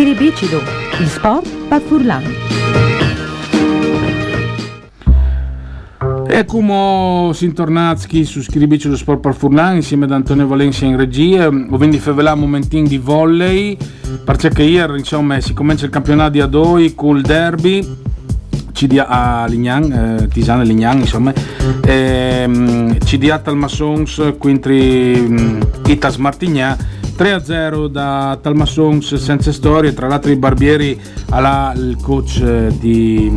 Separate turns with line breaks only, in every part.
Schiribicido, il sport per Furlan.
E come sintornati su Schiribicido Sport per Furlan insieme ad Antonio Valencia in regia, a favela un momentino di volley, perché ieri insomma si comincia il campionato di Adoi con il derby CDA a Lignan, eh, Tisana Lignan insomma, ehm, CDA Talmassons contro mm, Itas Martignan 3-0 da Talmassons senza storie, tra l'altro i Barbieri alla il coach eh, di,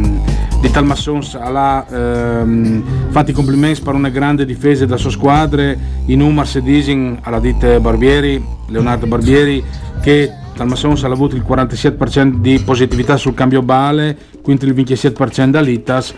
di Talmassons ha ehm, fatto i complimenti per una grande difesa della sua squadra. In Umar Sedising alla dite Barbieri, Leonardo Barbieri che Talmassons ha avuto il 47% di positività sul cambio bale, quindi il 27% dall'ITAS,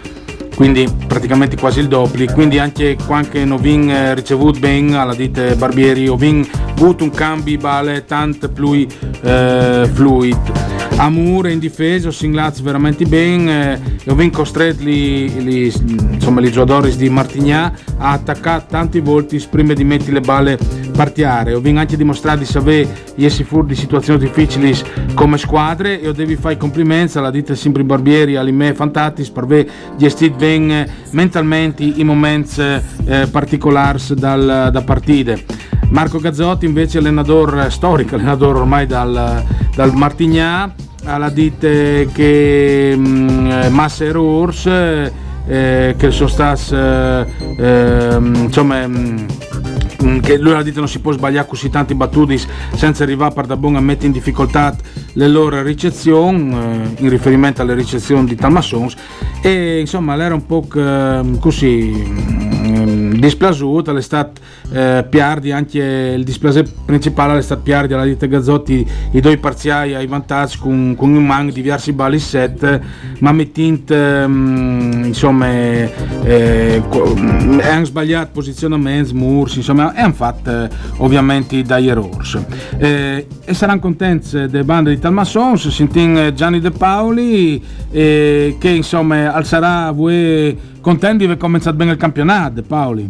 quindi praticamente quasi il doppio. Quindi anche quando non vin eh, ricevuto bene alla dite Barbieri, ho avuto un cambio bale tanto più eh, fluid. Amore in difesa, Singlaz veramente bene, eh, ho costretto gli, insomma, gli giocatori di Martignà a attaccare tanti volti prima di mettere le balle partiare. Ho anche dimostrato di sapere essere fuori di situazioni difficili come squadre e ho devi fare complimenti alla ditta sempre Barbieri, all'Ime Fantatis per aver gestito bene mentalmente i momenti eh, particolari dal, da partite. Marco Gazzotti invece allenatore storico, allenatore ormai dal, dal Martignà, alla dite che mh, mm, eh, Massa Urs eh, che sono stati eh, eh, insomma mm, Mm, che lui ha detto non si può sbagliare così tanti battuti senza arrivare per da buon a mettere in difficoltà le loro ricezioni eh, in riferimento alle ricezioni di Talmassons. E insomma lei era un po' eh, così mm, dispiaciuta è stato eh, piardi anche il dispiacere principale è stato piardi alla ditta Gazzotti i due parziali ai vantaggi con, con un man diversi balli set ma mettint mm, insomma eh, hanno sbagliato posizionamento murs insomma e hanno fatto eh, ovviamente dai errori eh, e saranno contenti delle bande di Talmassons sentin Gianni De Paoli eh, che insomma alzerà voi contenti di cominciare bene il campionato Paoli?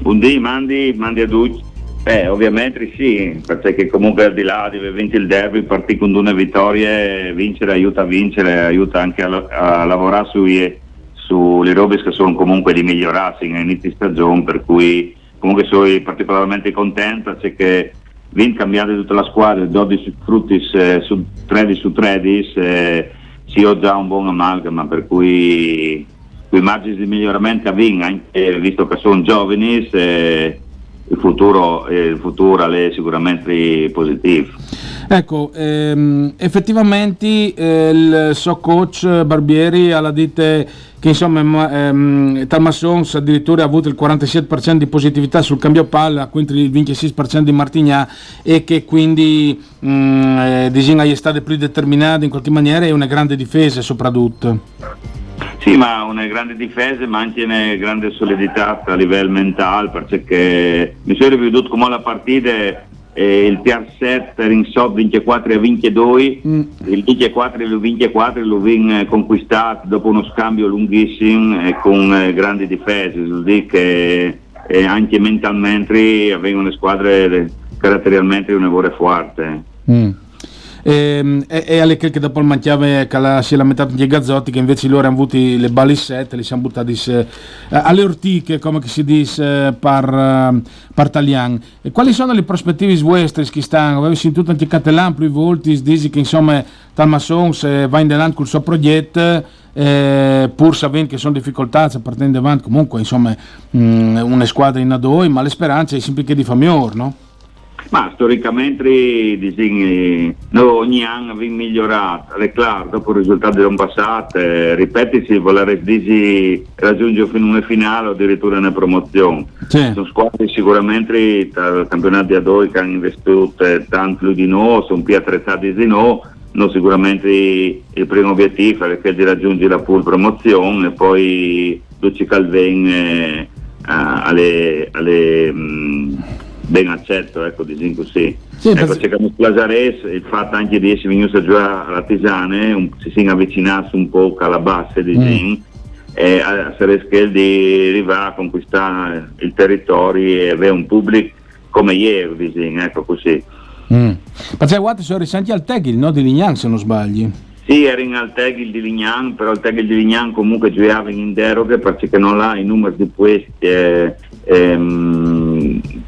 Buondì, mandi, mandi a tutti Beh, ovviamente sì, perché comunque al di là di aver vinto il derby, partire con due vittorie, vincere aiuta a vincere, aiuta anche a, a lavorare sui, sulle robe che sono comunque di migliorarsi in inizio stagione, per cui comunque sono particolarmente contento perché vinc cambiare tutta la squadra 12 frutti eh, su 13 su 13 eh, sì ho già un buon amalgama per cui i margini di miglioramento a Vin anche visto che sono giovani eh, il futuro, eh, il futuro è sicuramente positivo
Ecco, ehm, effettivamente eh, il suo coach Barbieri ha detto che insomma ehm, Talmassons addirittura ha avuto il 47% di positività sul cambio palla contro il 26% di Martignà e che quindi mh, mm, eh, disegna è stato più determinato in qualche maniera e una grande difesa soprattutto.
Sì, ma una grande difesa ma anche una grande solidità a livello mentale perché mi sono riveduto come la partita eh, il PR7 in so 24 e 22 mm. il 24 e il 24 lo vin conquistato dopo uno scambio lunghissimo e con eh, grandi difese vuol dire che eh, anche mentalmente avevano squadre caratterialmente un lavoro forte mm.
Ehm, e, e, alle che dopo il manchiave si è lamentato gli Gazzotti che invece loro hanno avuto le balissette li siamo buttati eh, alle ortiche come si dice per, uh, per Talian e quali sono le prospettive vostre che stanno avevi sentito anche Catalan più volte dici che insomma Talmasson se va in avanti col suo progetto eh, pur sapendo che sono difficoltà se partendo avanti comunque insomma mh, mm, una squadra in A2 ma le speranze è sempre che di famior no?
Ma storicamente disegni, noi ogni anno abbiamo migliorato, è chiaro, dopo il risultato dell'anno passato, eh, ripetisi, volere raggiungere fino a una finale o addirittura una promozione. Sì. Sono squadre sicuramente dal campionato di Adoi che hanno investito tanto più di noi, sono più attrezzati di noi, noi sicuramente il primo obiettivo è quello di raggiungere la pool promozione e poi Luci Calven eh, alle, alle mh, ben accetto, ecco, diciamo così. Sì, ecco, c'è come Plazares, il fatto anche di essere venuto a giocare alla Tisane, un, si sono avvicinato un po' alla base, diciamo, mm. e a essere di arrivare a conquistare il territorio e avere un pubblico come ieri, diciamo, ecco così.
Mm. Perché guarda, sono risanti al Tegil, no? Di Lignan se non sbagli.
Sì, era in al Tegil di Lignan, però il Tegil di Lignan comunque giocava in deroghe perché non ha i numeri di questi eh, ehm,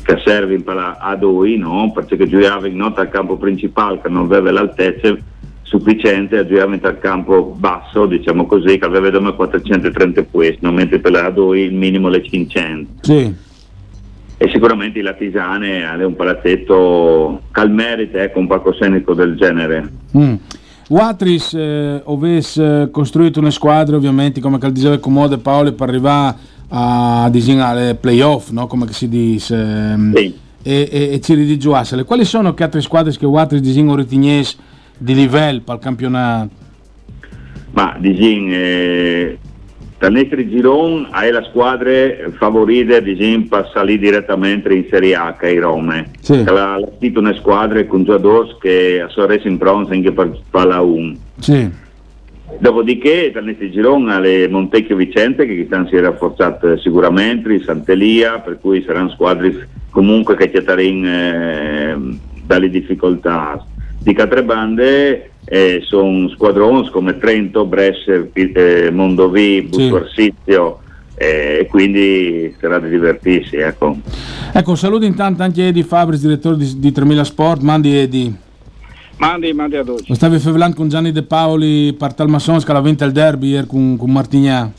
che servono per a due, no? Perché giocava in nota al campo principale che non aveva l'altezza sufficiente a giocare al campo basso, diciamo così, che aveva 430 puesti, mentre per la A2 il minimo le 500.
Sì
e sicuramente la Tisane ha un palazzetto calmerite ecco, un palcoscenico del genere.
Mm. Watris eh, avesse costruito una squadra ovviamente come diceva Comode Paolo per arrivare a disegnare playoff no? come si dice
sì.
e, e, e ci ridigiuassele quali sono le altre squadre che Watris disegna ritignesse di livello per il campionato?
ma disegna eh, dal nostro girone hai la squadra favorita di Gimpa salì direttamente in Serie A che è Rome
sì.
la, la una squadra con giocatori che sono resi in bronzo anche per, per la 1
sì.
Dopodiché dal nostro girone le Montecchio Vicente che quest'anno si è rafforzata sicuramente Sant'Elia per cui saranno squadre comunque che ci eh, dalle difficoltà di altre bande eh, sono squadroni come Trento, Brescia, eh, Mondovì, Busquarsizio sì. eh, e quindi sarà di divertirsi. Ecco.
ecco, saluto intanto anche Edi Fabris, direttore di, di 3000 Sport, mandi Edi.
Mandi, mandi ad oggi.
Stavi parlando con Gianni De Paoli per Talmassons che ha vinto il derby ieri con, con Martignà.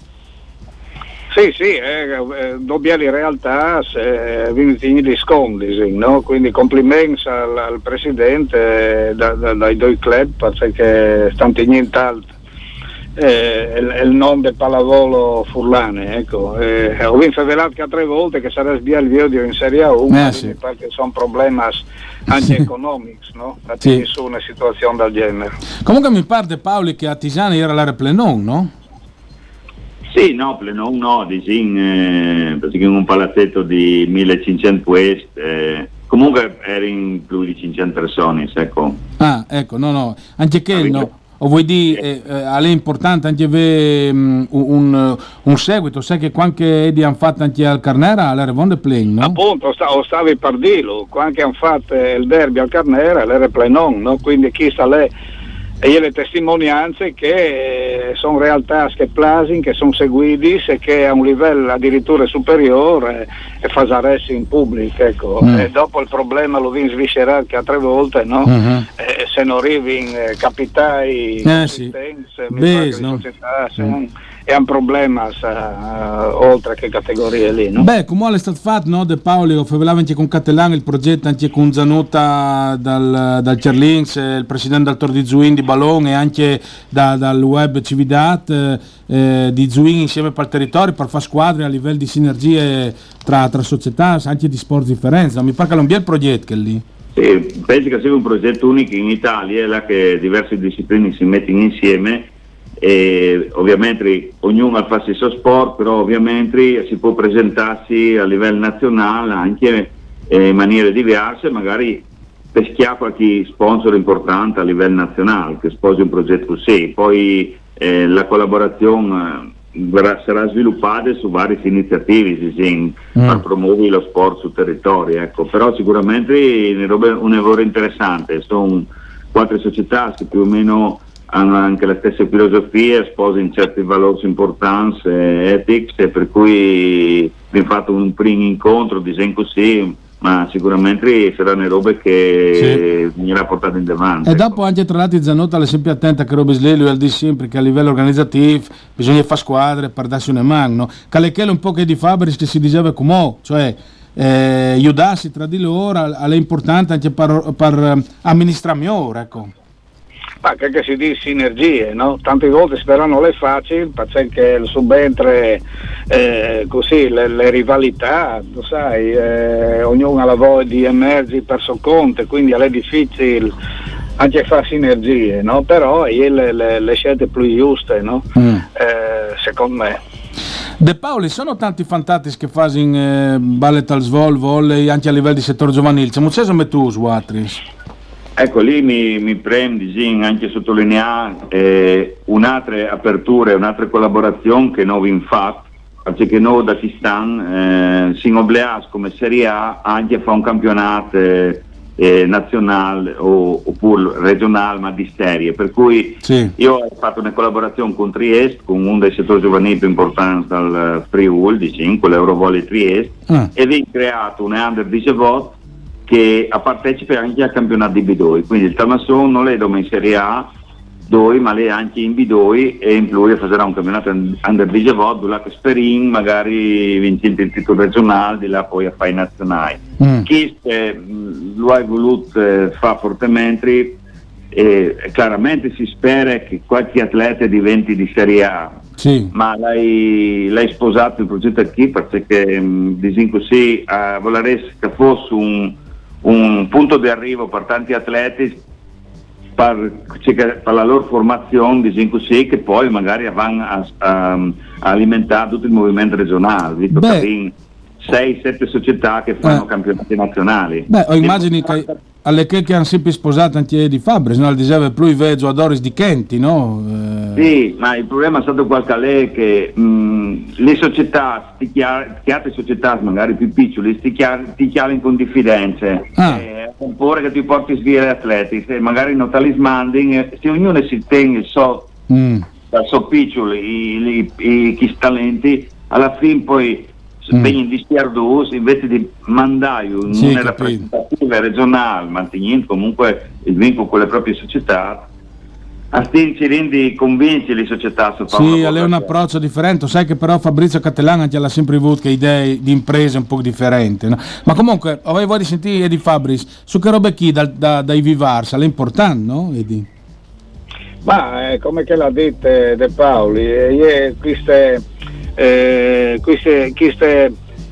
Sì, sì, eh, eh, dobbiamo in realtà se vinti gli scondi, no? quindi complimenti al, al presidente da, da, dai due club perché stanno nient'altro. Eh, il, il nome del pallavolo Furlane, ecco. Eh, ho vinto velato tre volte che sarà video in Serie A 1
eh, sì.
perché sono problemi anche
Sì.
economici, no?
Sì.
su una situazione del genere.
Comunque mi pare Paoli che a Tisani era la Replenon, no?
Sì, no, Plenon no, disin, eh, perché un palazzetto di 1500 puesti, eh, comunque era in più di 500 persone, ecco.
Ah, ecco, no, no, anche che no. O vuoi dire, eh, eh, è importante anche avere mm, un, un seguito, sai che quando Edi hanno fatto anche al Carnera alla Revonde Playing, no?
Appunto, sta, o stavi per dirlo, quando hanno fatto il derby al Carnera, l'era plenon, no? quindi chi sta lì e io le testimonianze che eh, sono realtà che plasin, che sono seguiti e che a un livello addirittura superiore e fa adesso in pubblico. Ecco.
Mm.
E dopo il problema lo vince sviscerare che altre volte, no?
Mhm.
Eh, se non arrivi in eh, capitai,
Eh, sì.
mi
Beh, no?
società se-
Mm.
È un problema sa, oltre che categorie lì. No?
Beh, come è stato fatto, no? De Paoli, ho parlato anche con Cattelan, il progetto anche con Zanuta dal, dal Cerlins, eh, il presidente del Tor di Zuin di Ballon e anche da- dal web Cividat eh, eh, di Zuin insieme per il territorio per fare squadre a livello di sinergie tra, tra società, anche di sport differenza. Mi pare che non è il progetto che è lì.
Sì, penso che sia un progetto unico in Italia, là che diverse discipline si mettono insieme e ovviamente ognuno fa il suo sport, però ovviamente si può presentarsi a livello nazionale anche eh, in maniere diverse, magari peschiare qualche sponsor importante a livello nazionale che sposi un progetto così. Poi eh, la collaborazione eh, verrà- sarà sviluppata su varie iniziative sì,
Mm.
per promuovere lo sport sul territorio. Ecco. Però sicuramente è un lavoro interessante, sono quattro società che più o meno hanno anche la stessa filosofia, sposano certi valori importanti, ethics, e per cui abbiamo fatto un primo incontro, disegno così, ma sicuramente saranno robe che bisognerà portare in avanti.
E
ecco.
dopo anche tra l'altro Zanota è sempre attenta che Robe Slelio al di sempre che a livello organizzativo bisogna fare squadre per darsi una mano, no? Calecchele un po' che di Fabris che si diceva come cioè eh, aiutarsi tra di loro è importante anche per, per eh, amministrare meglio, ecco.
Ma che, che si dice sinergie, no? Tante volte sperano non è facile, perché il subentre eh, così, le, le rivalità, lo sai, eh, ognuno ha la voglia di emergere per suo conto, quindi è difficile anche fare sinergie, no? Però è le, le, le scelte più giuste, no?
Mm.
Eh, secondo me.
De Paoli, sono tanti fantastici che fanno in eh, ballet al svol, volley, anche a livello di settore giovanile. C'è un ceso tu, Watris.
Ecco, lì mi, mi preme di anche sottolineare eh, un'altra apertura un'altra collaborazione che noi abbiamo fatto, perché noi da Tistan eh, si obblighiamo come Serie A anche a fare un campionato eh, eh, nazionale o, oppure regionale, ma di serie. Per cui
Sì.
io ho fatto una collaborazione con Trieste, con uno dei settori giovanili più importanti del Friuli, di 5, l'Eurovolley Trieste,
Ah.
e vi creato un Under 18 che partecipa anche al campionato di Bidoi. Quindi il Tamasson non è dove in Serie A, due, ma lei anche in Bidoi e in più farà un campionato Under 18 dove Sperin magari vince il titolo regionale, di là poi a fare i nazionali.
Mm.
Chi eh, lo ha voluto eh, fare fortemente e chiaramente si spera che qualche atleta diventi di Serie A
Sì.
ma l'hai, l'hai sposato il progetto qui perché mh, disin così eh, vorrei che fosse un, un punto di arrivo per tanti atleti per, per la loro formazione disin così che poi magari vanno a, a- a alimentare tutto il movimento regionale
Beh.
Che in 6-7 società che fanno
Eh.
campionati nazionali
Beh, ho immagini che alle che che hanno sempre sposato anche di Fabris, no? Diceva più i veggio a Doris di Kenti, no? Eh,
Sì, ma il problema è stato qualche lei che mh, le società, che altre società magari più piccole, ti, chia- ti chiamano con diffidenze.
Ah.
Eh, oppure che ti porti via gli atleti, se magari non talismanding, se ognuno si tiene il so,
mm.
so piccolo, i, i, i, chi talenti, alla fine poi
Mm.
vengono di stiardus invece di mandare un-
Sì,
una rappresentativa regionale, mantenendo comunque il vincolo con le proprie società, a sti ci rendi convinti le società su
Sì, è un approccio differente. Sai che però Fabrizio Cattelan anche l'ha sempre avuto che idee di imprese un po' differenti. no? Ma comunque, avevo di sentire di Fabris su che robe chi da, da, dai Vivars, è importante, no? Edi?
Ma eh, come che l'ha detto De Paoli, eh, queste, eh, queste, queste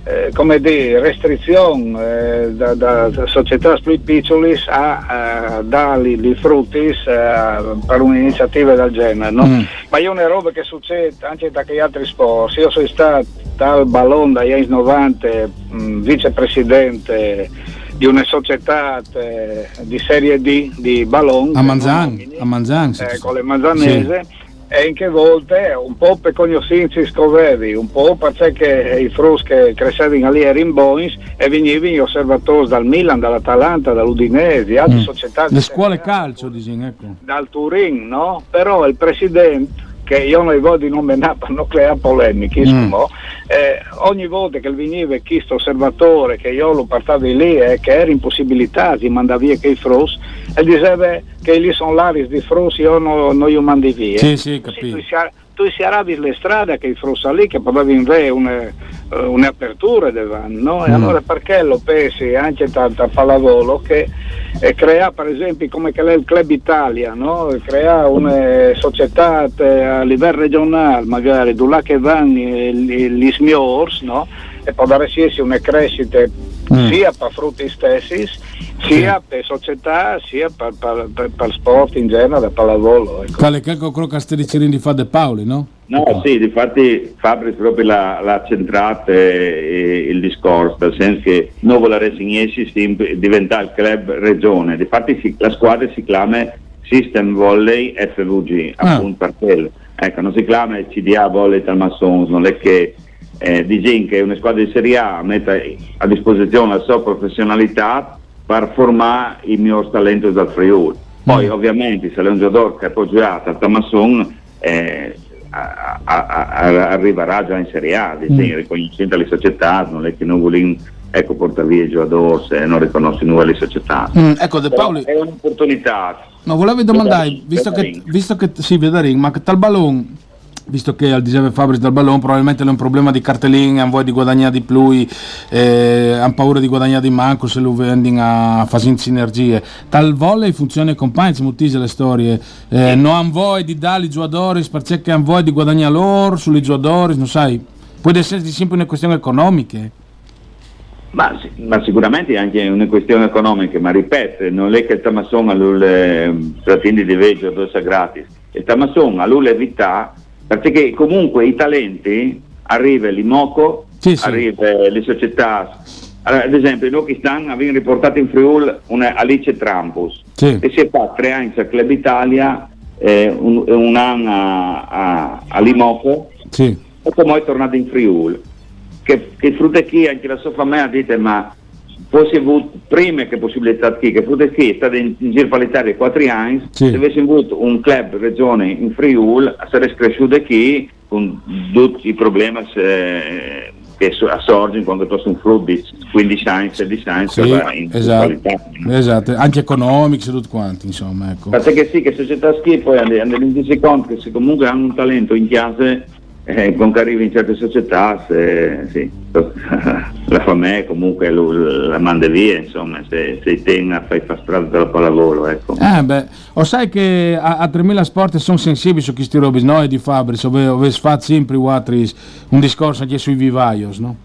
eh, come dire, restrizioni eh, da, da società più piccole a eh, dargli i frutti eh, per un'iniziativa del genere. No?
Mm.
Ma è una roba che succede anche da che altri sport. Io sono stato dal Ballon dagli anni 90 mh, vicepresidente di una società eh, di serie D di Ballon
A Manzan,
nomini,
a Manzan. sì, sì.
con le manzanese e in che volte un po' per conoscenze scovevi, un po' perché i frus che crescevano lì erano buoni e venivano gli osservatori dal Milan, dall'Atalanta, dall'Udinese, di altre
Mm.
società.
Le scuole calcio, disin, ecco.
dal Turin, no? Però il presidente, che io non voglio nominare per non creare polemiche,
Mm.
eh, ogni volta che veniva questo osservatore, che io lo portavi lì e che era impossibilità di mandare via quei frus, e diceva che lì sono l'aris di frus, io non, non li mandi via.
Sì, sì, capito.
Tu si aravi le strade che i frus lì, che poteva avere una, eh, un'apertura davanti, no? E
Mm.
allora perché lo pensi anche tanta pallavolo che e crea per esempio come che è il Club Italia, no? crea una società eh, a livello regionale magari dove che vanno gli, gli smiors no? e può dare sì una crescita
Mm.
sia per frutti stessi sia per società sia per, per, per, per sport in genere, per pallavolo. Ecco.
Quale che quello dicendo di fa De Paoli, no?
No, sì, difatti Fabris proprio l'ha, l'ha centrato eh, il discorso, nel senso che Nuovo la Resignesi diventa il club regione, difatti si- la squadra si chiama System Volley FVG,
Ah.
appunto per quello. Ecco, non si chiama CDA Volley Talmassons, non è che eh, Digin, che è una squadra di Serie A, mette a disposizione la sua professionalità per formare i migliori talenti del Friuli. Poi
Mm.
ovviamente se un giocatore che è appoggiato a Tamasson eh, a- a- a- arriverà già in Serie A,
Mm.
mm. riconoscendo le società, non è che non vuole ecco, porta via i giocatori se non riconosce nuove società.
Mm, ecco, De
Però
Paoli,
È un'opportunità.
no, volevo domandare, visto che, visto che, sì, Vedaring, ma che tal ballon, visto che al diceva Fabris dal ballon, probabilmente è un problema di cartellini, hanno voglia di guadagnare di più, eh, hanno paura di guadagnare di manco se lo vendono a fare sinergie. Tal volley funziona con Painz, multise le storie, eh, non hanno voglia di dare i giocatori perché hanno voglia di guadagnare loro, sui giocatori, non sai, può essere sempre una questione economica.
Ma, sì- ma sicuramente è anche una questione economica, ma ripeto, non è che il Tamasson ha le pretende di veggio addosso gratis, il Tamasson ha le vita perché comunque i talenti arriva l'Imoco,
Sì, sì.
arriva le società, allora, ad esempio che stanno abbiamo riportato in Friuli una Alice Trampus
Sì.
e si è fatto tre anni al Club Italia, eh, un, un anno a, a, all'Imoco
Sì.
e poi è tornato in Friuli che, che Fruttechia anche la sua famiglia dite ma fosse avuto prima che possibilità qui, che fosse qui, è stato in, in giro l'Italia 4 anni,
Sì.
se avessi avuto un club regione in Friul, sarebbe cresciuto qui con tutti i problemi eh, che so- assorgono quando tu sei un club di 15 anni, 16 anni,
Sì,
in
esatto, esatto, anche economics e tutto quanto, insomma, ecco.
Perché sì, che società ski poi hanno hanno conto che se comunque hanno un talento in chiave, eh, con che arrivi in certe società, se, sì, la fa me comunque lo- la manda via, insomma, se, se tenga a fare fa strada della pallavolo, ecco.
Eh beh, o sai che a, a 3000 sport sono sensibili su questi robi, no? E di Fabris, dove, fa sempre Watris, un discorso anche sui vivaios, no?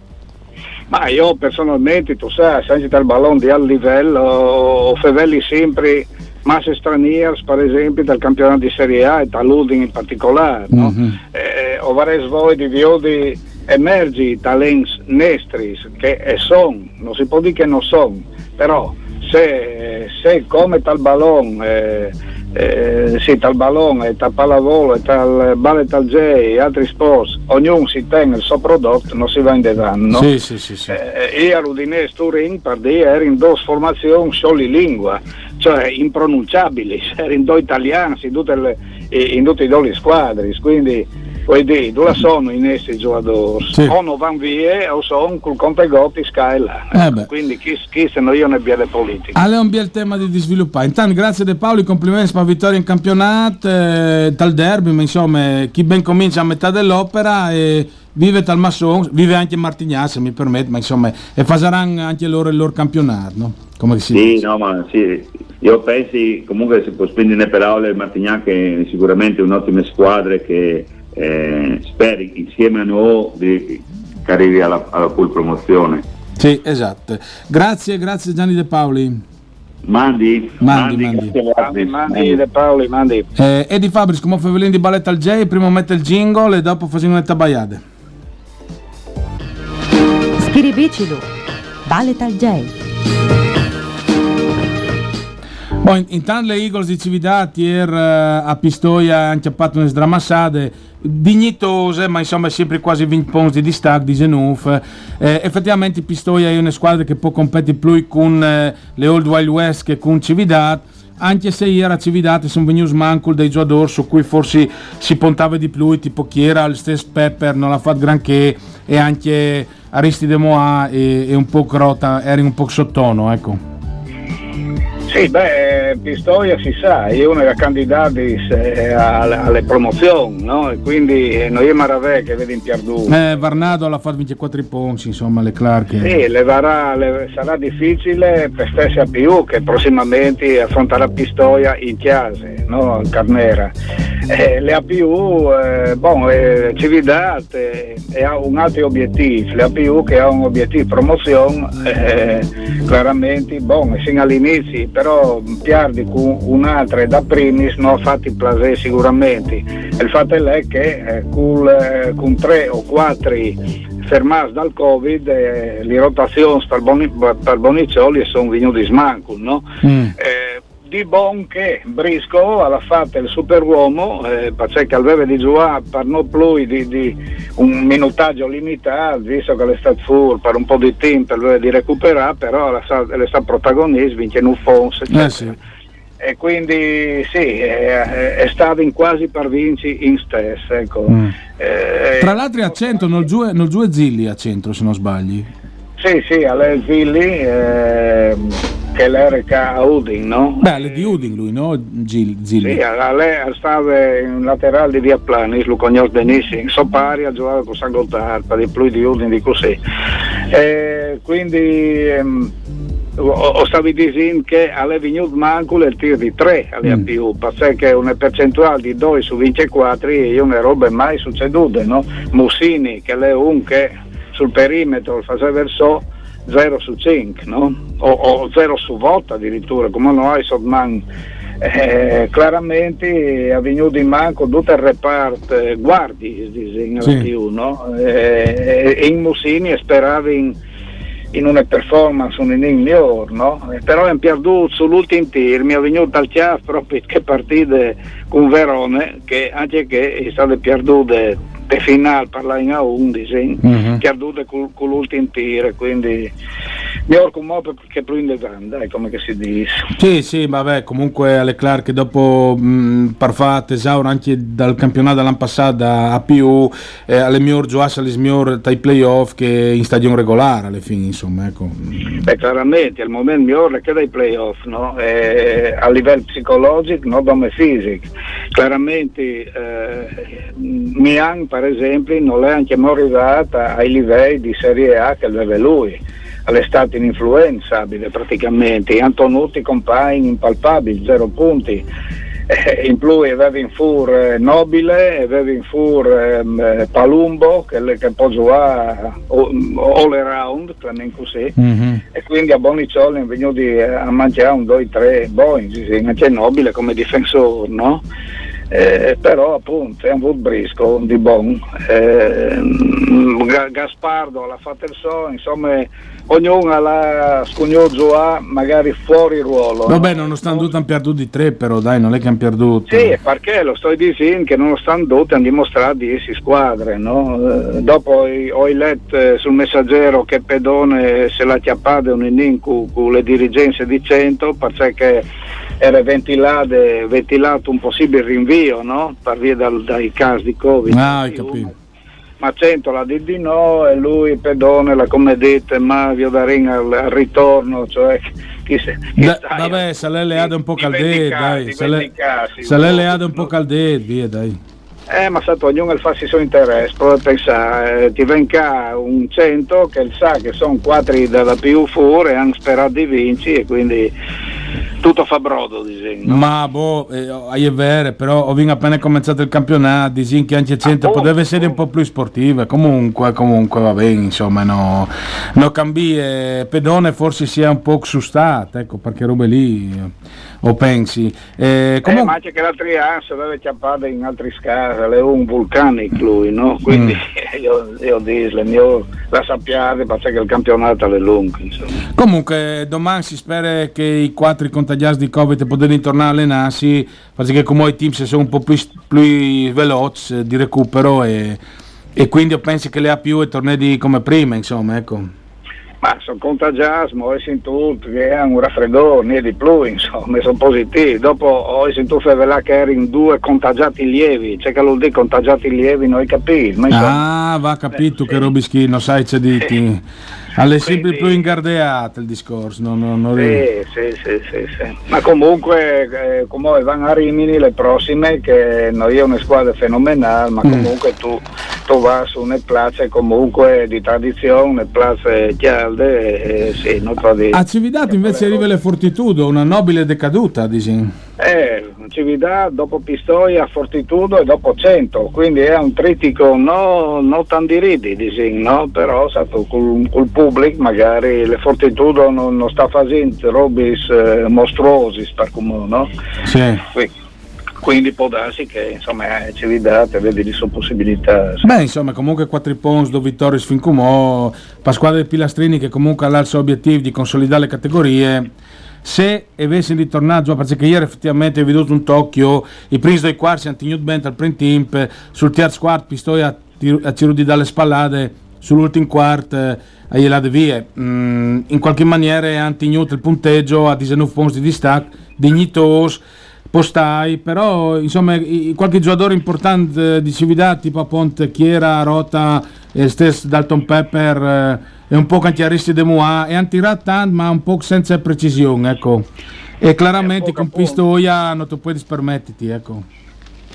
Ma io personalmente, tu sai, se dal ballone di alto livello, ho fevelli sempre masse straniere, per esempio, dal campionato di Serie A e dall'Udin in particolare, no?
Mhm.
eh, o vares voi di viodi emergi talents nestris che sono, non si può dire che non sono, però se, se come tal ballon, eh, eh, sì, tal ballon e tal pallavolo tal ballet tal J altri sport, ognuno si tiene il suo prodotto, non si va in danno.
Sì, sì, sì, sì.
Eh, io all'Udinese Turin per dire ero in due formazioni soli lingua, cioè impronunciabili, ero in due italiani in tutte, le, in tutte e due le squadre, quindi dove sono in essi giocatori?
Sì.
O non vanno via o sono col contegotti scaila.
Eh beh.
quindi chi, chi se no io ne abbia le politiche.
Ale un bel tema di sviluppare. Intanto grazie De Paoli, complimenti per la vittoria in campionato, eh, tal derby, ma insomma chi ben comincia a metà dell'opera e vive tal Masson, vive anche Martignà se mi permette, ma insomma e faranno anche loro il loro campionato, no? Come si
Sì,
dice.
no, ma sì, io penso comunque si può spendere le parole il Martignac è sicuramente un'ottima squadra che eh, speri insieme a noi di che arrivi alla, alla full promozione.
Sì, esatto. Grazie, grazie Gianni De Paoli.
Mandi,
Mandi, mandi.
Mandi, mandi De Paoli, mandi.
Eh, Edi Fabris, come Fevelin di Ballet al J, prima mette il jingle e dopo facciamo le tabaiade.
Scrivicelo. Ballet al J.
In- intanto le Eagles di Cividad ieri eh, a Pistoia hanno chiappato una sdramassate dignitose, ma insomma sempre quasi 20 punti di distacco di Zenuf. Eh, effettivamente Pistoia è una squadra che può competere più con eh, le Old Wild West che con Cividad, anche se ieri a Cividad sono venuti mancul dei giocatori su cui forse si puntava di più, tipo chi era il stesso Pepper, non l'ha fatto granché, e anche Aristide Moa e, e un po' Crota, era un po' sottono, ecco.
Sì, beh, Pistoia si sa, è uno dei candidati alle, promozioni, no? E quindi eh, noi Maravè che vedi in perduto.
Eh, Varnado l'ha fatto 24 punti, insomma, le Clark.
Sì, le varrà- le- sarà difficile per stessi a più che prossimamente affronterà Pistoia in chiase, no? in Carnera. Eh, le APU, eh, bon, eh, Cividad eh, e ha un altro obiettivo, le APU che ha un obiettivo promozione, eh, chiaramente, bon, sin all'inizio, però Piardi con un'altra da primis non ha fatto placer sicuramente. Il fatto è che eh, col, eh, con tre o quattro fermati dal Covid, eh, le rotazioni per, Boni, per Boniccioli sono venuti smanco, no?
Mm.
Eh, di buon che Brisco alla fatta il superuomo, eh, perché aveva di giocare per non più di, di un minutaggio limitato, visto che è stato fuori per un po' di tempo aveva di recuperare, però è stato, è stato protagonista, vince un Fons, eccetera.
Eh sì.
E quindi sì, è, è stato in quasi per vincere in stesso. Ecco.
Mm.
Eh,
Tra l'altro a centro, non giù, non giù è Zilli a centro se non sbagli.
Sì, sì, alle Zilli, ehm, che l'RK a Udin, no?
Beh, è di Uding lui, no? Gil, Zilli.
Sì, a lei stava in laterale di via Planis, lo conosco benissimo, so pari a giocare con San Gottardo, di più di Udin di così. Eh, quindi ehm, o, stavi dicendo che alle venuto manco il tiro di 3 alle
Mm.
APU, perché una percentuale di 2 su 24 e una roba mai succedute, no? Mussini che è un che sul perimetro faceva verso 0 su 5, no? O, o 0 su volta addirittura, come non hai Sodman. Eh, chiaramente è venuto in manco tutto il reparto eh, guardi in
Sì.
più, no? Eh, e in Mussini sperava in, in una performance un inning migliore, no? Eh, però è perduto sull'ultimo tiro, mi è venuto al chiaf proprio che partite con Verone, che anche che è stato perduto de finale per la in 11,
Mhm.
perdute con, con l'ultimo tiro, quindi miglior come che più in dai, come che si dice.
Sì, sì, vabbè, comunque alle Clark dopo mh, parfà tesauro anche dal campionato dell'anno passato a più, eh, alle miglior giocasse alle miglior dai playoff che in stagione regolare alle fine, insomma, ecco.
Beh, chiaramente, al momento migliore che dai playoff, no? Eh, a livello psicologico, non come fisico. Chiaramente eh, Mian, per esempio, non è anche arrivata ai livelli di Serie A che aveva lui all'estate ininfluenzabile praticamente, Antonuti compagni impalpabili, zero punti. Eh, in più aveva in fur eh, Nobile, aveva in fur eh, Palumbo che, che può giocare all around, così, mm-hmm. e quindi a Bonicioli è venuto a mangiare un 2-3 Boeing, anche Nobile come difensore, no? Eh, però appunto è un po' brisco di bon eh, Gaspardo l'ha fatto il so insomma ognuno ha la scugnoso a magari fuori ruolo
vabbè no? nonostante hanno perduto di tre però dai non è che hanno perduto
sì perché lo sto dicendo che nonostante hanno dimostrato di essere squadre no? eh, dopo ho letto eh, sul messaggero che Pedone se la chiappata un inning con le dirigenze di 100 perché era ventilato, ventilato un possibile rinvio no? per via dal, dai casi di Covid.
Ah, hai capito.
Ma Cento ha detto di no e lui Pedone l'ha come detto Mario Darin al, al ritorno, cioè chi
se, chi da, stai, vabbè, se lei le ha un po' caldet, dai, se lei le ha un po' caldet, via dai.
Eh, ma stato ognuno il fa si suo interesse, poi pensare, eh, ti venga un 100 che sa che sono quattro della più fuori e hanno sperato di vincere e quindi tutto fa brodo disegno.
Ma boh, eh, è vero, però ho appena cominciato il campionato, disegno che anche 100 ah, poteva essere un po' più sportive, comunque, comunque va bene, insomma, no, no cambi, pedone forse sia un po' sustate, ecco, perché robe lì o pensi.
Eh, comunque... eh, ma anche che l'altri anni si deve chiappare in altri scasi, è un vulcanico lui, no? Quindi mm. io, io disle, io la sappiate perché il campionato è lungo. Insomma.
Comunque domani si spera che i quattro contagiati di Covid possano tornare a allenarsi, perché come i team sono un po' più, più veloci di recupero e, e quindi penso che le ha più e tornei come prima, insomma, ecco.
Ma sono contagiati, ho sentito che è un raffreddore, di più, insomma, sono positivi. Dopo ho sentito che erano due contagiati lievi, c'è che lo dico contagiati lievi, non hai capito.
ah, va capito eh, che sì. Robischi, non sai c'è diti. Alle sempre più ingardeate il discorso, non, non, non
sì, sì, sì, sì, sì, ma comunque eh, come vanno a Rimini le prossime che noi è una squadra fenomenale, ma mm. comunque mm. tu, tu vai su una piazza comunque di tradizione, piazza chialde e, e sì, non trovi...
A Cividato invece arriva le Fortitudo, una nobile decaduta, dici?
Eh, Cividà dopo Pistoia, Fortitudo e dopo 100, quindi è un trittico non no tan diridi, no? però stato col, col pubblico magari le Fortitudo non, non sta facendo robis eh, mostruosi per comune, no?
Sì.
Quindi, quindi può darsi che insomma ci vidate vedi di sue possibilità
beh insomma comunque 4 punti do vittorie fin come Pasquale Pilastrini che comunque ha l'alzo obiettivo di consolidare le categorie. Se avessi ritornato perché ieri effettivamente ho veduto un tocchio i primi due quarti hanno tenuto bene al print team sul terzo quarto pistoi a, Cirudi dalle spallate sull'ultimo quarto eh, a Ielade vie. Mm, in qualche maniera tenuto il punteggio a 19 punti di distacco dignitoso postai però insomma qualche giocatore importante eh, di Cividà tipo appunto Chiera, Rota e stesso Dalton Pepper eh, è un po' cantiaristi di Moa e hanno tirato tanto ma un po' senza precisione ecco. E chiaramente con Pistoia non ti puoi permetterti ecco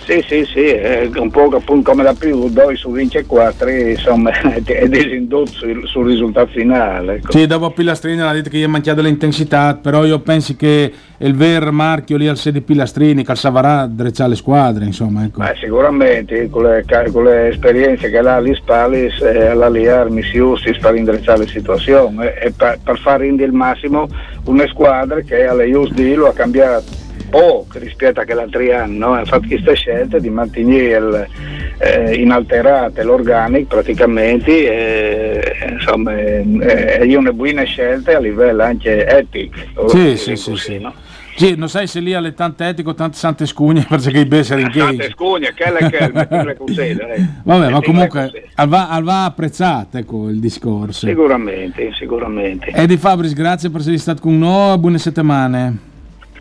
sì, sì, sì, è un po' appunto come la più, dove su vince 4, insomma, è disindotto sul, sul, risultato finale. Ecco.
Sì, dopo Pilastrini ha detto che gli è mancato l'intensità, però io penso che il vero marchio lì al sede Pilastrini, che Savarà dreccia le squadre, insomma. Ecco.
Beh, sicuramente, con le, con le, esperienze che ha alle spalle, eh, all'alliar missiusi per indirizzare la situazione e per, per fare il massimo una squadra che alle Just Deal ha cambiato poco rispetto a che l'altro anno, ha fatto questa scelta di mantenere eh, inalterate l'organico praticamente, eh, insomma, è, è una buona scelta a livello anche etico.
Sì, sì, sì, sì. No? Sì, non sai se lì alle tante etico, tante sante scugne, perché i beseri in
Tante
case.
scugne, che è che le cusede, eh.
Vabbè, ma comunque
così.
va, va apprezzato ecco, il discorso.
Sicuramente, sicuramente.
Edi Fabris, grazie per essere stato con noi, buone settimane.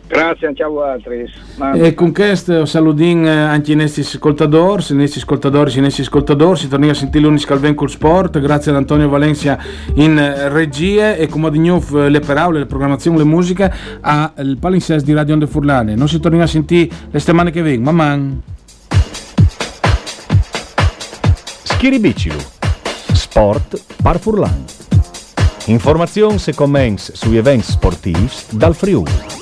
Grazie anche a voi altri. Ma-
E con questo saludin eh, anche i nostri ascoltatori, i nostri ascoltatori, i nostri ascoltatori, si torna a sentire l'unis calven col sport, grazie ad Antonio Valencia in eh, regie e come di nuovo eh, le parole, le programmazioni, le musiche al palinsesto di Radio Onde Furlane. Non si torna a sentire le settimane che vengono, man.
Schiribicilu. Sport par Furlan. Informazioni e commenti sugli eventi sportivi dal Friuli.